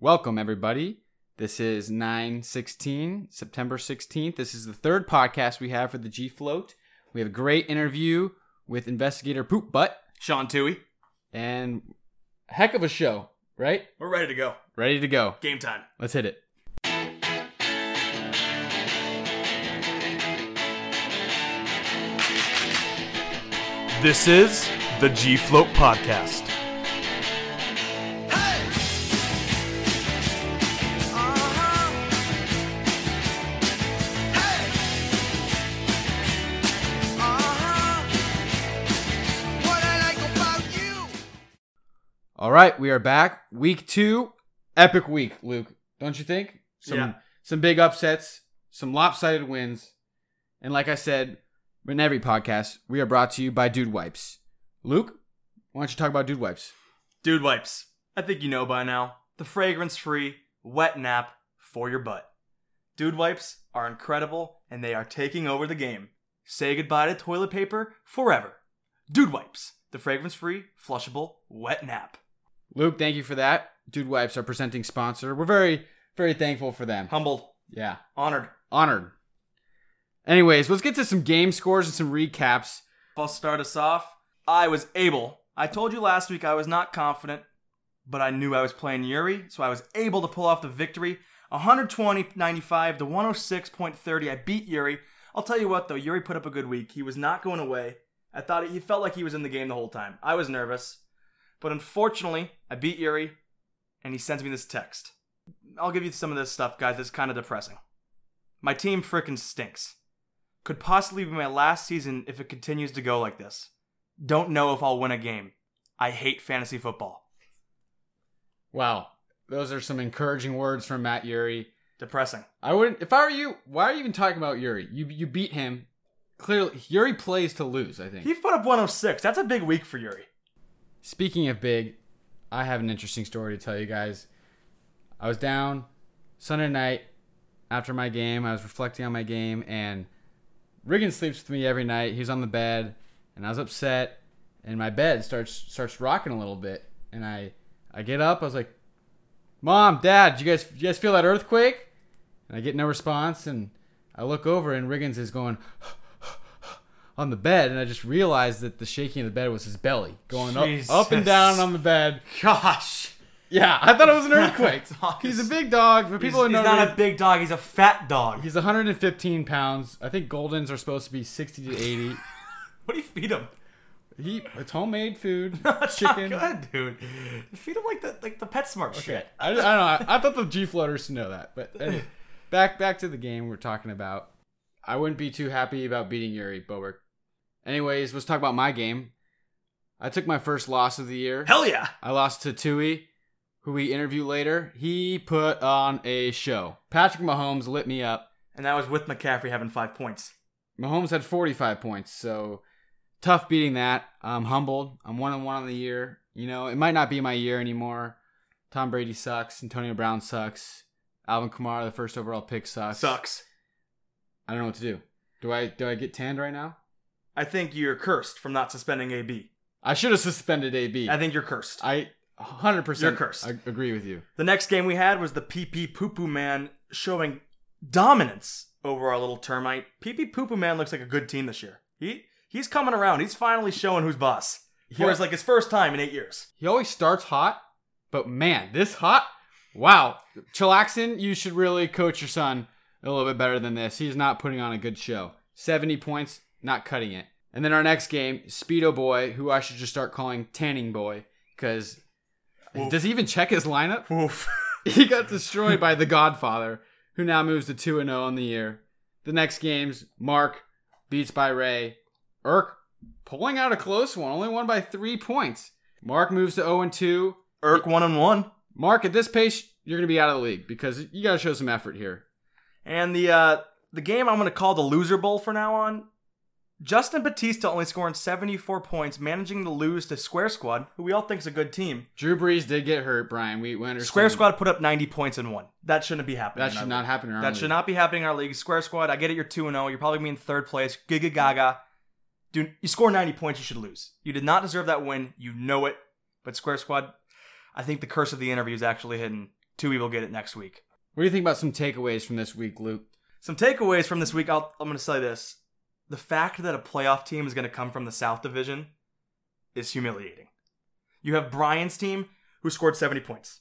Welcome, everybody. This is 9 16, September 16th. This is the third podcast we have for the G Float. We have a great interview with investigator Poop Butt Sean Toohey. and a heck of a show, right? We're ready to go. Ready to go. Game time. Let's hit it. This is the G Float Podcast. All right, we are back. Week two, epic week, Luke. Don't you think? Some Yeah. some big upsets, some lopsided wins, and like I said in every podcast, we are brought to you by Dude Wipes. Luke, why don't you talk about Dude Wipes? Dude wipes. I think you know by now. The fragrance free, wet nap for your butt. Dude wipes are incredible and they are taking over the game. Say goodbye to toilet paper forever. Dude wipes. The fragrance free, flushable, wet nap. Luke, thank you for that. Dude Wipes, our presenting sponsor. We're very, very thankful for them. Humbled. Yeah, Honored. honored. Anyways, let's get to some game scores and some recaps. I'll start us off. I was able. I told you last week I was not confident, but I knew I was playing Yuri, so I was able to pull off the victory. 120.95 to 106.30. I beat Yuri. I'll tell you what though, Yuri put up a good week. He was not going away. I thought he felt like he was in the game the whole time. I was nervous, but unfortunately, I beat Yuri, and he sends me this text. I'll give you some of this stuff, guys. It's kind of depressing. My team frickin' stinks. Could possibly be my last season if it continues to go like this. Don't know if I'll win a game. I hate fantasy football. Wow, those are some encouraging words from Matt Yuri. Depressing. I wouldn't. If I were you, why are you even talking about Yuri? You you beat him. Clearly, Yuri plays to lose. I think. He put up 106. That's a big week for Yuri. Speaking of big, I have an interesting story to tell you guys. I was down Sunday night after my game. I was reflecting on my game, and Riggin sleeps with me every night. He's on the bed, and I was upset, and my bed starts starts rocking a little bit, and I I get up. I was like, "Mom, Dad, you guys you guys feel that earthquake?" And I get no response, and I look over, and Riggins is going. On the bed, and I just realized that the shaking of the bed was his belly going up, up and down on the bed. Gosh. Yeah, I thought it was an earthquake. He's a big dog, but people he's know not a big dog. He's a fat dog. He's 115 pounds. I think Goldens are supposed to be 60 to 80. What do you feed him? he it's homemade food, That's chicken. not good, dude. Feed him like the like the PetSmart Okay, shit. I, I don't know. I, I thought the G floaters know that, but anyway, back back to the game we're talking about. I wouldn't be too happy about beating Yuri Boberg. Anyways, let's talk about my game. I took my first loss of the year. Hell yeah. I lost to Toohey, who we interview later. He put on a show. Patrick Mahomes lit me up. And that was with McCaffrey having five points. Mahomes had 45 points, so tough beating that. I'm humbled. I'm one and one on the year. You know, it might not be my year anymore. Tom Brady sucks. Antonio Brown sucks. Alvin Kamara, the first overall pick, sucks. Sucks. I don't know what to do. Do I do I get tanned right now? I think you're cursed from not suspending AB. I should have suspended AB. I think you're cursed. I 100% You're cursed. I agree with you. The next game we had was the PP Poo Poo Man showing dominance over our little termite. PP Poo Poo Man looks like a good team this year. He he's coming around. He's finally showing who's boss. For his like his first time in eight years. He always starts hot, but man, this hot. Wow. Chillaxin, you should really coach your son a little bit better than this. He's not putting on a good show. 70 points, not cutting it. And then our next game, Speedo Boy, who I should just start calling Tanning Boy, because does he even check his lineup? Oof. He got destroyed by the Godfather, who now moves to 2 0 on the year. The next games, Mark beats by Ray. Irk pulling out a close one, only won by three points. Mark moves to 0 2. Irk one and one. Mark, at this pace, you're going to be out of the league because you got to show some effort here. And the uh the game I'm gonna call the loser bowl for now on. Justin Batista only scoring 74 points, managing to lose to Square Squad, who we all think is a good team. Drew Brees did get hurt, Brian. We, we understand. Square Squad put up 90 points in one. That shouldn't be happening. That should not league. happen in our That league. should not be happening in our league. Square Squad, I get it, you're 2 0. You're probably going to be in third place. Giga Gaga. Dude, you score 90 points, you should lose. You did not deserve that win. You know it. But Square Squad, I think the curse of the interview is actually hitting. Toohey will get it next week. What do you think about some takeaways from this week, Luke? Some takeaways from this week. I'll, I'm going to say this: the fact that a playoff team is going to come from the South Division is humiliating. You have Brian's team who scored 70 points,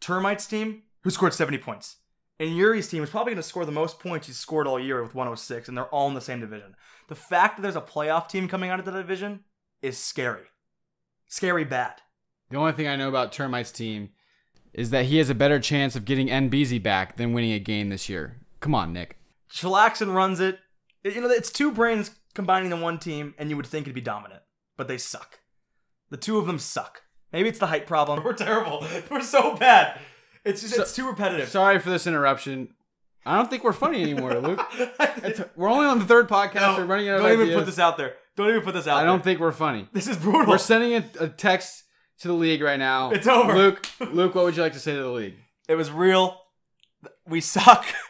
Termites team who scored 70 points, and Yuri's team is probably going to score the most points he's scored all year with 106, and they're all in the same division. The fact that there's a playoff team coming out of the division is scary, scary bad. The only thing I know about Termite's team is that he has a better chance of getting NBZ back than winning a game this year. Come on, Nick. Chillaxin runs it. It- You know, it's two brains combining in one team, and you would think it'd be dominant, but they suck. The two of them suck. Maybe it's the height problem. We're terrible. We're so bad. It's just So- it's too repetitive. Sorry for this interruption. I don't think we're funny anymore, Luke. It's- we're only on the third podcast. we're running out of don't even put this out there. Don't even put this out I don't there. think we're funny. This is brutal. We're sending a, a text to the league right now. It's over. Luke, Luke, what would you like to say to the league? it was real. We suck.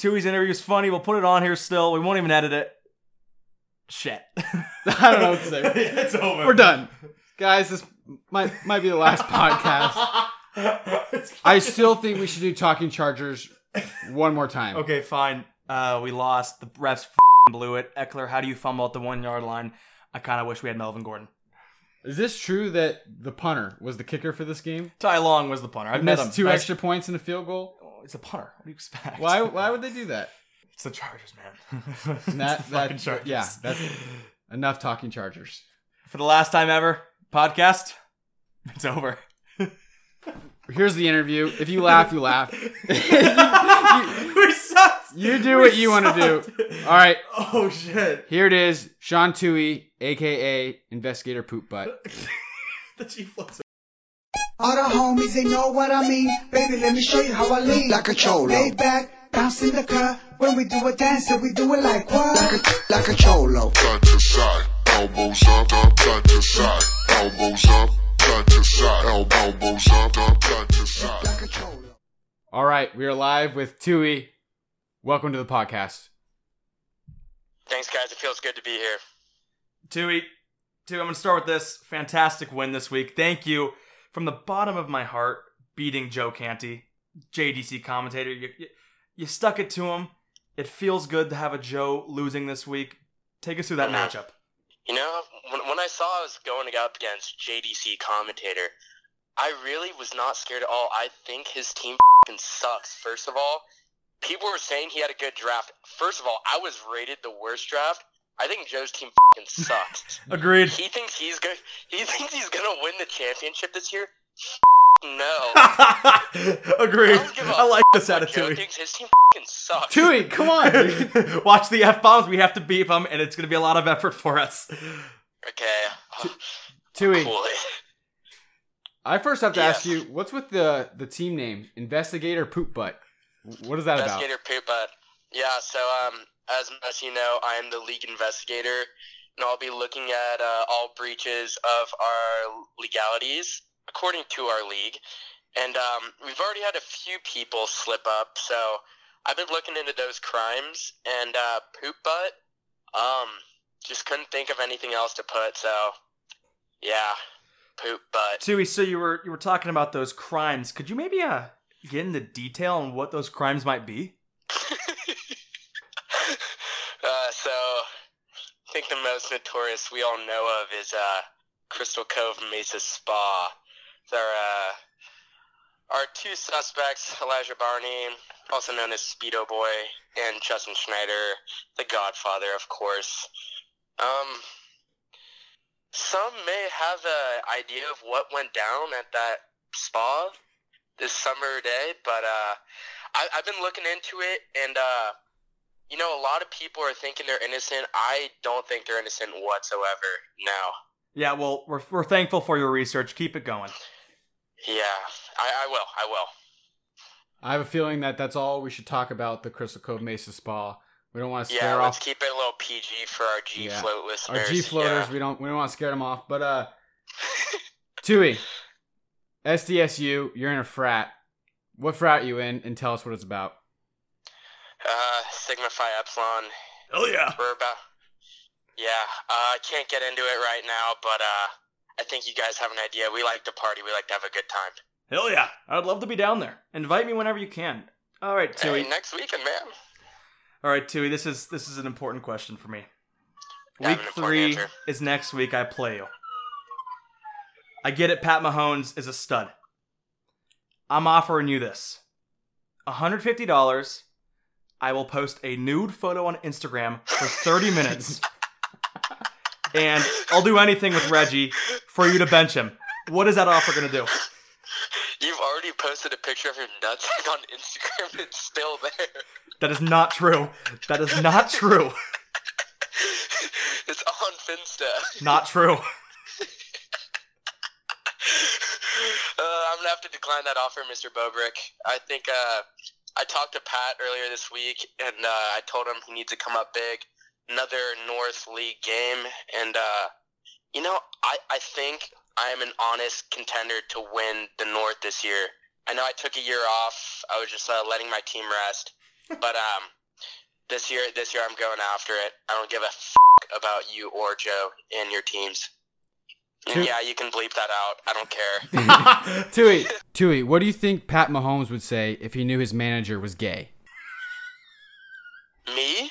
Toohey's interview is funny. We'll put it on here still. We won't even edit it. Shit. I don't know what to say. it's over. We're done, guys. This might might be the last podcast. I still think we should do talking Chargers one more time. Okay, fine. Uh, we lost. The refs f***ing blew it. Ekeler, how do you fumble at the one yard line? I kind of wish we had Melvin Gordon. Is this true that the punter was the kicker for this game? Ty Long was the punter. I met him. Missed two Nice- extra points and a field goal. It's a punter. What do you expect? Why? Why would they do that? It's the Chargers, man. That, it's the that fucking Chargers. yeah, that's enough talking Chargers. For the last time ever, podcast. It's over. Here's the interview. If you laugh, you laugh. we sucked. You do We what you want to do. All right, Oh shit. here it is. Sean Toohey, aka Investigator Poop Butt. the chief looks. All the homies, they know what I mean. Baby, let me show you how I lean. Like a cholo. Lay back, bounce in the car. When we do a dance, so we do it like what? like a, like a cholo. front to side, elbows up, up, front to side, elbows up, front to side, elbows up, up, front to side. Like a cholo. All right, we are live with Toohey. Welcome to the podcast. Thanks, guys. It feels good to be here. Toohey, Toohey, I'm going to start with this. Fantastic win this week. Thank you from the bottom of my heart, beating Joe Canty, JDC commentator. You, you, you stuck it to him. It feels good to have a Joe losing this week. Take us through that Mhm. matchup. You know, when, when I saw I was going up against JDC commentator, I really was not scared at all. I think his team sucks. First of all, people were saying he had a good draft. First of all, I was rated the worst draft. I think Joe's team fing sucks. Agreed. he thinks he's good. He thinks he's gonna win the championship this year. No. Agreed. I don't give a I like this Joe attitude. thinks his team fing sucks. Toohey, come on. Watch the F bombs. We have to beep them, and it's going to be a lot of effort for us. Okay. Toohey, Cool. I first have to ask you, what's with the the team name, Investigator Poop Butt? What is that about? investigator poop butt. Yeah, so um, as as you know, I am the league investigator, and I'll be looking at uh, all breaches of our legalities according to our league. And um, we've already had a few people slip up, so I've been looking into those crimes. And uh, poop butt, um, just couldn't think of anything else to put. So, yeah, poop butt. Toohey, so you were you were talking about those crimes. Could you maybe uh get into detail on what those crimes might be? uh, so, I think the most notorious we all know of is uh, Crystal Cove Mesa Spa. There uh, are two suspects, Elijah Barney, also known as Speedo Boy, and Justin Schneider, the Godfather, of course. Um, some may have an idea of what went down at that spa this summer day, but uh, I, I've been looking into it, and uh, you know, a lot of people are thinking they're innocent. I don't think they're innocent whatsoever. No. Yeah, well, we're we're thankful for your research. Keep it going. Yeah, I, I will. I will. I have a feeling that that's all we should talk about the Crystal Cove Mesa Spa. We don't want to scare Yeah, let's off keep it a little PG for our G Yeah. float listeners. our G floaters. Yeah. We don't we don't want to scare them off. But uh, Toohey, SDSU, you're in a frat. What frat you in? And tell us what it's about. Uh, Sigma Phi Epsilon. Oh yeah. We're about. Yeah, uh, I can't get into it right now, but uh, I think you guys have an idea. We like to party. We like to have a good time. Hell yeah. I'd love to be down there. Invite me whenever you can. All right, Hey, Toohey. next weekend, man. All right, Toohey, this is this is an important question for me. Have Week three answer. is next week. I play you. I get it. Pat Mahomes is a stud. I'm offering you this: $150. I will post a nude photo on Instagram for 30 minutes, and I'll do anything with Reggie for you to bench him. What is that offer gonna do? You've already posted a picture of your nutsack on Instagram. It's still there. That is not true. That is not true. it's on Finsta. Not true. Uh, I'm gonna have to decline that offer, Mr. Bobrick. I think uh, I talked to Pat earlier this week, and uh, I told him he needs to come up big. Another North League game, and uh, you know, I I think I am an honest contender to win the North this year. I know I took a year off. I was just uh, letting my team rest, but um, this year this year I'm going after it. I don't give a f- about you or Joe and your teams. And yeah, you can bleep that out. I don't care. Toohey, Toohey, what do you think Pat Mahomes would say if he knew his manager was gay? Me?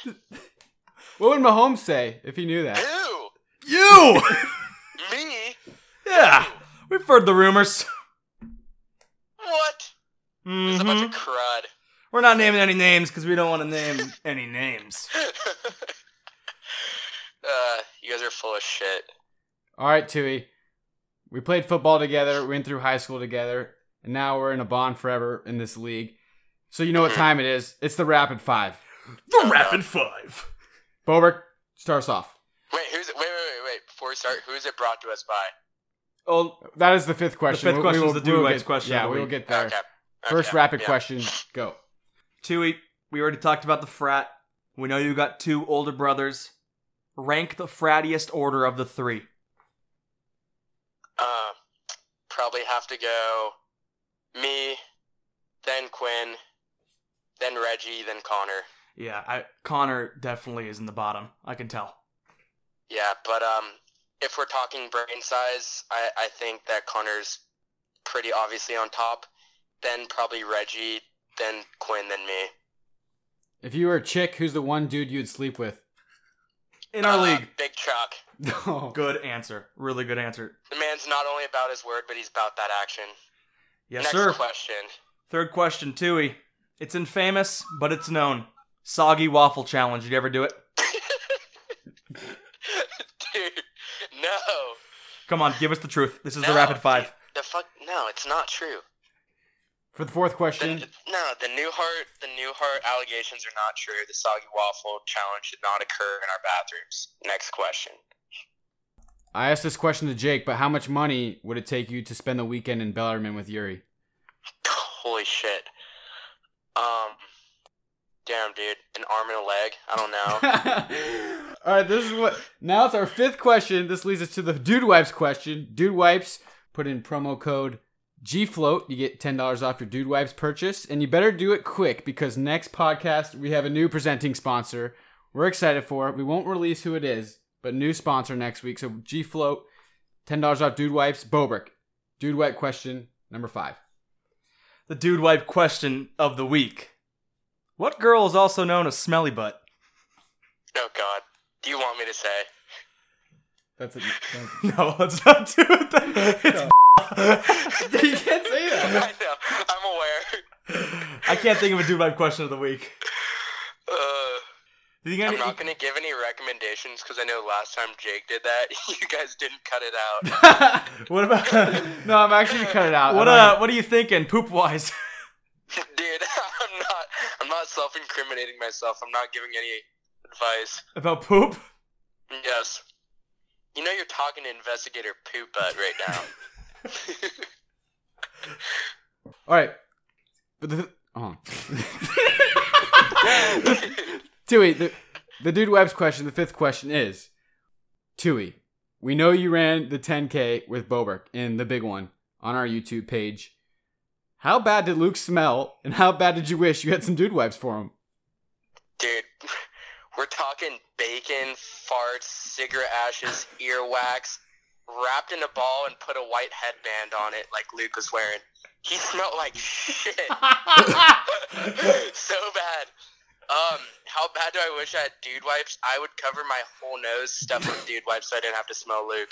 What would Mahomes say if he knew that? Who? You. Me? yeah, we've heard the rumors. What? It's a bunch of crud. We're not naming any names because we don't want to name any names. uh, you guys are full of shit. All right, Toohey. We played football together, we went through high school together, and now we're in a bond forever in this league. So you know what mm-hmm. time it is. It's the rapid five. The Rapid Five. Bobrick, start us off. Wait, who's it? Wait, wait, wait, wait. Before we start, who is it brought to us by? Oh, That is the fifth question. fifth We- we question will- is the we will get- question Yeah, we will get there. Okay. First rapid yeah. question, go. Toohey, we already talked about the frat. We know you got two older brothers. Rank the frattiest order of the three. Uh, probably have to go me, then Quinn, then Reggie, then Connor. Yeah, I Connor definitely is in the bottom. I can tell. Yeah, but um, if we're talking brain size, I, I think that Connor's pretty obviously on top. Then probably Reggie, then Quinn, then me. If you were a chick, who's the one dude you'd sleep with? In our Uh, league. Big Chuck. No. Good answer. Really good answer. The man's not only about his word, but he's about that action. Yes, Next sir. question. Third question, Toohey. It's infamous, but it's known. Soggy waffle challenge. Did you ever do it? Dude, no. Come on, give us the truth. This is the rapid five. The fuck? No, it's not true. For the fourth The, question, no, the Newhart, the Newhart allegations are not true. The soggy waffle challenge did not occur in our bathrooms. Next question. I asked this question to Jake, but how much money would it take you to spend the weekend in Bellarmine with Yuri? Holy shit. Um, damn, dude, an arm and a leg. I don't know. All right, this is what. Now it's our fifth question. This leads us to the Dude Wipes question. Dude Wipes, put in promo code GFLOAT. You get $10 off your Dude Wipes purchase. And you better do it quick because next podcast, we have a new presenting sponsor. We're excited for it. We won't release who it is, but new sponsor next week. So G Float, $10 off Dude Wipes. Bobrick, Dude Wipe question number five. The dude wipe question of the week. What girl is also known as Smelly Butt? oh God, do you want me to say? That's it. No, let's not do it. It's you can't say that. I know. I'm aware. I can't think of a dude wipe question of the week. Uh, you think I'm any- not gonna give any recommendations because I know last time Jake did that, you guys didn't cut it out. what about no, I'm actually gonna cut it out. what? Uh, what are you thinking, poop wise? Dude, I'm not. I'm not self-incriminating myself. I'm not giving any advice. about poop? Yes. You know you're talking to investigator poop butt right now. All right. But the, oh. Toohey, the, the dude wipes question, the fifth question is Toohey, we know you ran the 10K with Boberk in the big one on our YouTube page. How bad did Luke smell, and how bad did you wish you had some dude wipes for him? Dude, we're talking bacon, farts, cigarette ashes, earwax, wrapped in a ball and put a white headband on it like Luke was wearing. He smelled like shit. so bad. Um, how bad do I wish I had dude wipes? I would cover my whole nose stuffed with dude wipes so I didn't have to smell Luke.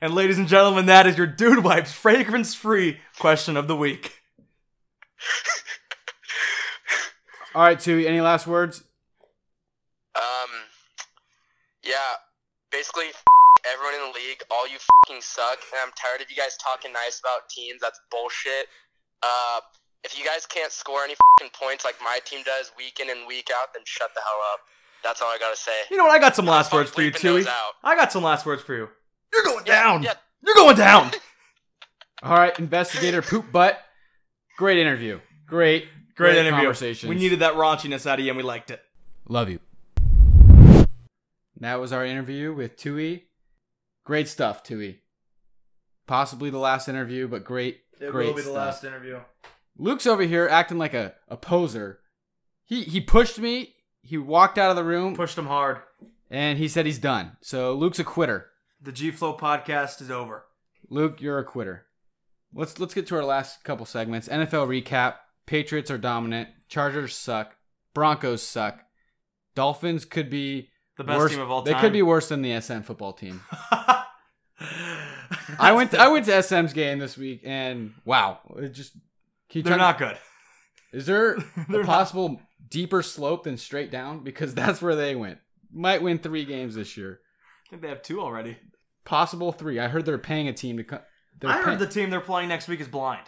And ladies and gentlemen, that is your Dude Wipes fragrance free question of the week. All right, Toohey. Any last words? Um, yeah, basically, f- everyone in the league, all you fucking suck, and I'm tired of you guys talking nice about teams. That's bullshit. Uh, if you guys can't score any fucking points like my team does week in and week out, then shut the hell up. That's all I gotta say. You know what? I got some last fun words for you, bleeping Toohey. I got some last words for you. You're going Yeah, down. yeah. You're going down. All right, investigator poop butt. Great interview. Great, Great, interview. Conversations. We needed that raunchiness out of you, and we liked it. Love you. That was our interview with Toohey. Great stuff, Toohey. Possibly the last interview, but great, great stuff. interview. Luke's over here acting like a, a poser. He he pushed me. He walked out of the room Pushed him hard. and he said he's done. So Luke's a quitter. The G Float podcast is over. Luke, you're a quitter. Let's let's get to our last couple segments. NFL recap. Patriots are dominant. Chargers suck. Broncos suck. Dolphins could be The best worse- team of all They time. could be worse than the SM football team. I went To, I went to SM's game this week and wow, it just They're not good. Is there a not. possible deeper slope than straight down? Because that's where they went. Might win three games this year. I think they have two already. Possible three. I heard they're paying a team to. Co- they're I heard pay- the team they're playing next week is blind.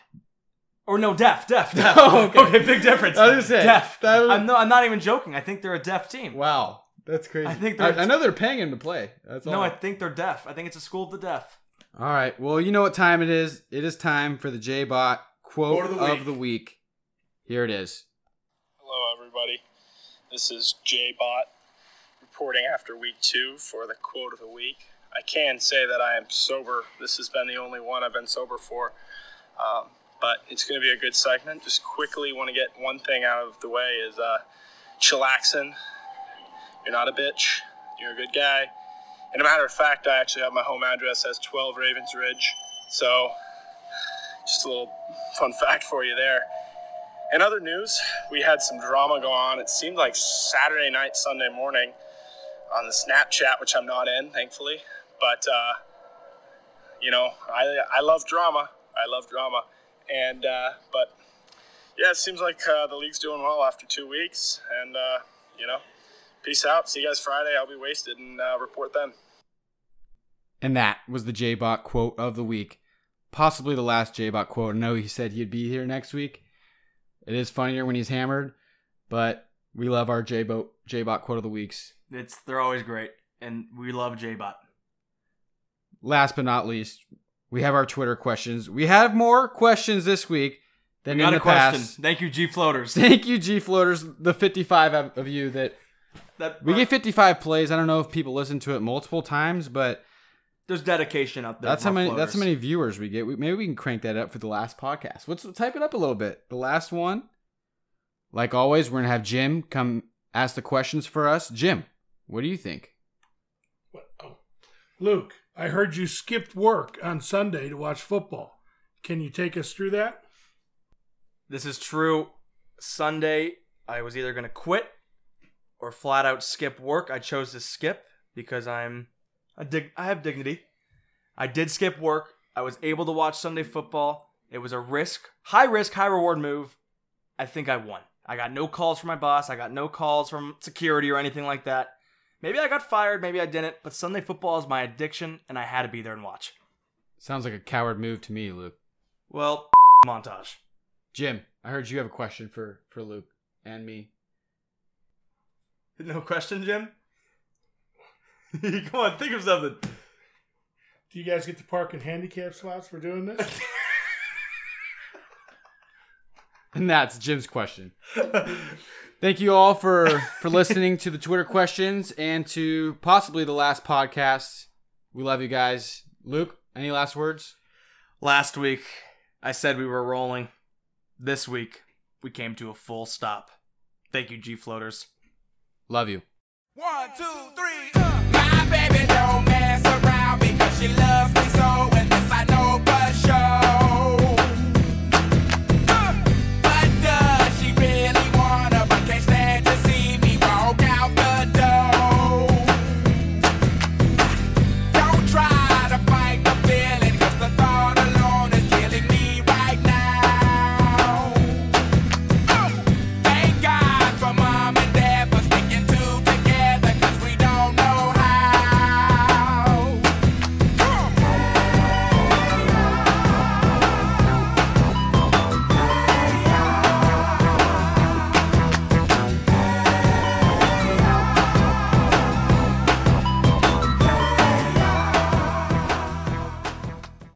Or no, deaf, deaf, deaf. Oh, okay. big difference. I was gonna say, deaf. was- I'm no, I'm not even joking. I think they're a deaf team. Wow, that's crazy. I think I, they're- I know they're paying him to play. That's all. No, I think they're deaf. I think it's a school of the deaf. All right. Well, you know what time it is. It is time for the J Bot quote, Quote of the of week. the week. Here it is. Hello, everybody. This is J Bot reporting after week two for the quote of the week. I can say that I am sober. This has been the only one I've been sober for. Um, but it's going to be a good segment. Just quickly want to get one thing out of the way is uh, chillaxing. You're not a bitch. You're a good guy. And a matter of fact, I actually have my home address as 12 Ravens Ridge. So, just a little fun fact for you there. In other news, we had some drama go on. It seemed like Saturday night, Sunday morning on the Snapchat, which I'm not in, thankfully. But, uh, you know, I, I love drama. I love drama. And, uh, but, yeah, it seems like uh, the league's doing well after two weeks. And, uh, you know, peace out. See you guys Friday. I'll be wasted and uh, report then. And that was the J Bot quote of the week. Possibly the last J Bot quote. I know he said he'd be here next week. It is funnier when he's hammered, but we love our J Bot J Bot quote of the weeks. It's they're always great, and we love J-Bot. Last but not least, we have our Twitter questions. We have more questions this week than We got in a the question. past. Thank you, G Floaters. Thank you, G Floaters, the 55 of of you that That we get 55 plays. I don't know if people listen to it multiple times, but There's dedication out there. that's how from our many. That's how many viewers we get. We, maybe we can crank that up for the last podcast. Let's type it up a little bit. The last one, like always, we're gonna have Jim come ask the questions for us. Jim, what do you think? What? Oh. Luke, I heard you skipped work on Sunday to watch football. Can you take us through that? This is true. Sunday, I was either gonna quit or flat out skip work. I chose to skip because I'm a dig. I have dignity. I did skip work. I was able to watch Sunday football. It was a risk, high risk, high reward move. I think I won. I got no calls from my boss. I got no calls from security or anything like that. Maybe I got fired. Maybe I didn't. But Sunday football is my addiction, and I had to be there and watch. Sounds like a coward move to me, Luke. Well, montage. Jim, I heard you have a question for for Luke and me. No question, Jim. Come on, think of something. Do you guys get to park in handicap slots for doing this? And that's Jim's question. Thank you all for for listening to the Twitter questions and to possibly the last podcast. We love you guys. Luke, any last words? Last week, I said we were rolling. This week, we came to a full stop. Thank you, G Floaters. Love you. One, two, three, uh. My baby don't mess around because she loves